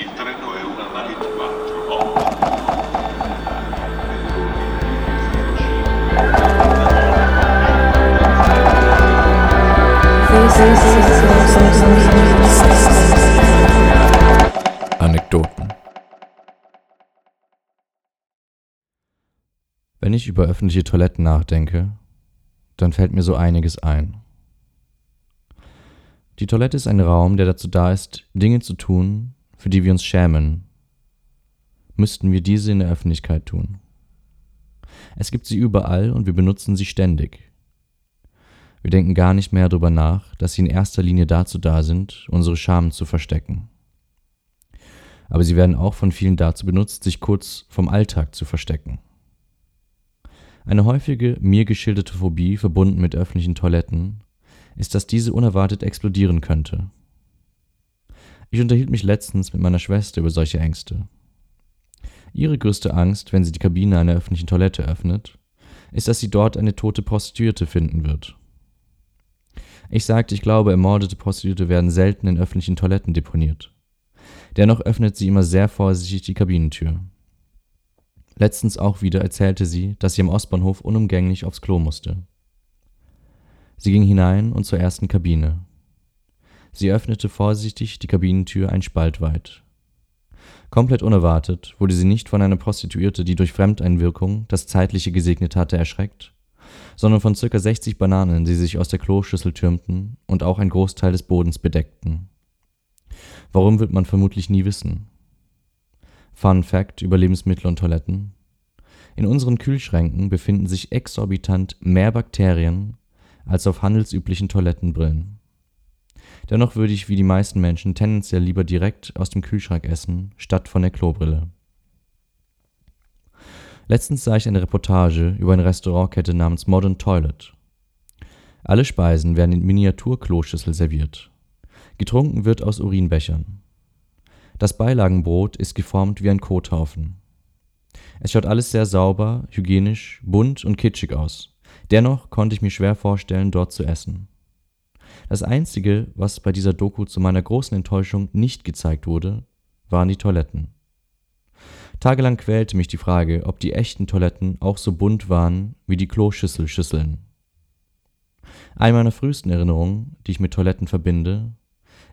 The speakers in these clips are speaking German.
Il treno è una nave da 4. Anekdoten Wenn ich über öffentliche Toiletten nachdenke, dann fällt mir so einiges ein. Die Toilette ist ein Raum, der dazu da ist, Dinge zu tun, für die wir uns schämen. Müssten wir diese in der Öffentlichkeit tun. Es gibt sie überall und wir benutzen sie ständig. Wir denken gar nicht mehr darüber nach, dass sie in erster Linie dazu da sind, unsere Scham zu verstecken. Aber sie werden auch von vielen dazu benutzt, sich kurz vom Alltag zu verstecken. Eine häufige mir geschilderte Phobie verbunden mit öffentlichen Toiletten ist, dass diese unerwartet explodieren könnte. Ich unterhielt mich letztens mit meiner Schwester über solche Ängste. Ihre größte Angst, wenn sie die Kabine einer öffentlichen Toilette öffnet, ist, dass sie dort eine tote Prostituierte finden wird. Ich sagte, ich glaube, ermordete Prostituierte werden selten in öffentlichen Toiletten deponiert. Dennoch öffnet sie immer sehr vorsichtig die Kabinentür. Letztens auch wieder erzählte sie, dass sie am Ostbahnhof unumgänglich aufs Klo musste. Sie ging hinein und zur ersten Kabine. Sie öffnete vorsichtig die Kabinentür ein Spalt weit. Komplett unerwartet wurde sie nicht von einer Prostituierte, die durch Fremdeinwirkung das Zeitliche gesegnet hatte, erschreckt, sondern von circa 60 Bananen, die sich aus der Kloschüssel türmten und auch ein Großteil des Bodens bedeckten. Warum wird man vermutlich nie wissen. Fun Fact über Lebensmittel und Toiletten. In unseren Kühlschränken befinden sich exorbitant mehr Bakterien als auf handelsüblichen Toilettenbrillen. Dennoch würde ich wie die meisten Menschen tendenziell lieber direkt aus dem Kühlschrank essen, statt von der Klobrille. Letztens sah ich eine Reportage über eine Restaurantkette namens Modern Toilet. Alle Speisen werden in Miniatur-Kloschüssel serviert. Getrunken wird aus Urinbechern. Das Beilagenbrot ist geformt wie ein Kothaufen. Es schaut alles sehr sauber, hygienisch, bunt und kitschig aus. Dennoch konnte ich mir schwer vorstellen, dort zu essen. Das Einzige, was bei dieser Doku zu meiner großen Enttäuschung nicht gezeigt wurde, waren die Toiletten. Tagelang quälte mich die Frage, ob die echten Toiletten auch so bunt waren wie die Kloschüsselschüsseln. Eine meiner frühesten Erinnerungen, die ich mit Toiletten verbinde,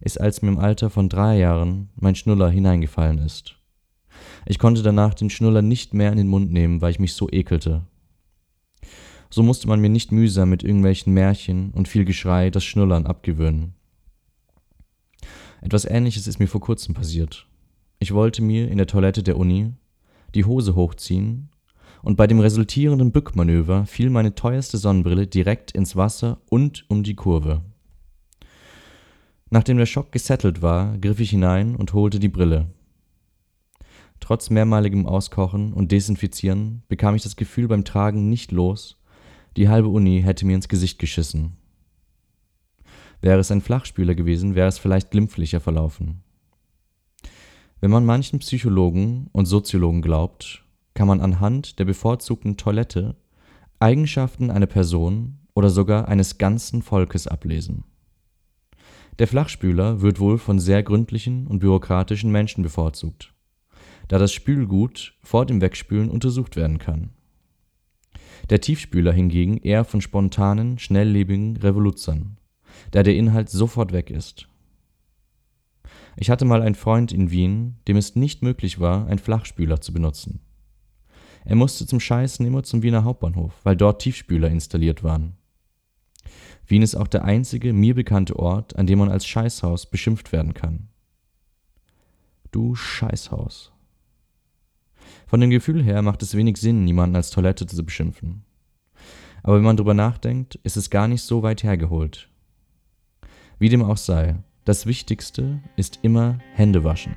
ist, als mir im Alter von drei Jahren mein Schnuller hineingefallen ist. Ich konnte danach den Schnuller nicht mehr in den Mund nehmen, weil ich mich so ekelte. So musste man mir nicht mühsam mit irgendwelchen Märchen und viel Geschrei das Schnullern abgewöhnen. Etwas ähnliches ist mir vor kurzem passiert. Ich wollte mir in der Toilette der Uni die Hose hochziehen und bei dem resultierenden Bückmanöver fiel meine teuerste Sonnenbrille direkt ins Wasser und um die Kurve. Nachdem der Schock gesettelt war, griff ich hinein und holte die Brille. Trotz mehrmaligem Auskochen und Desinfizieren bekam ich das Gefühl beim Tragen nicht los, die halbe Uni hätte mir ins Gesicht geschissen. Wäre es ein Flachspüler gewesen, wäre es vielleicht glimpflicher verlaufen. Wenn man manchen Psychologen und Soziologen glaubt, kann man anhand der bevorzugten Toilette Eigenschaften einer Person oder sogar eines ganzen Volkes ablesen. Der Flachspüler wird wohl von sehr gründlichen und bürokratischen Menschen bevorzugt, da das Spülgut vor dem Wegspülen untersucht werden kann. Der Tiefspüler hingegen eher von spontanen, schnelllebigen Revoluzern, da der Inhalt sofort weg ist. Ich hatte mal einen Freund in Wien, dem es nicht möglich war, einen Flachspüler zu benutzen. Er musste zum Scheißen immer zum Wiener Hauptbahnhof, weil dort Tiefspüler installiert waren. Wien ist auch der einzige mir bekannte Ort, an dem man als Scheißhaus beschimpft werden kann. Du Scheißhaus. Von dem Gefühl her macht es wenig Sinn, niemanden als Toilette zu beschimpfen. Aber wenn man drüber nachdenkt, ist es gar nicht so weit hergeholt. Wie dem auch sei, das Wichtigste ist immer Hände waschen.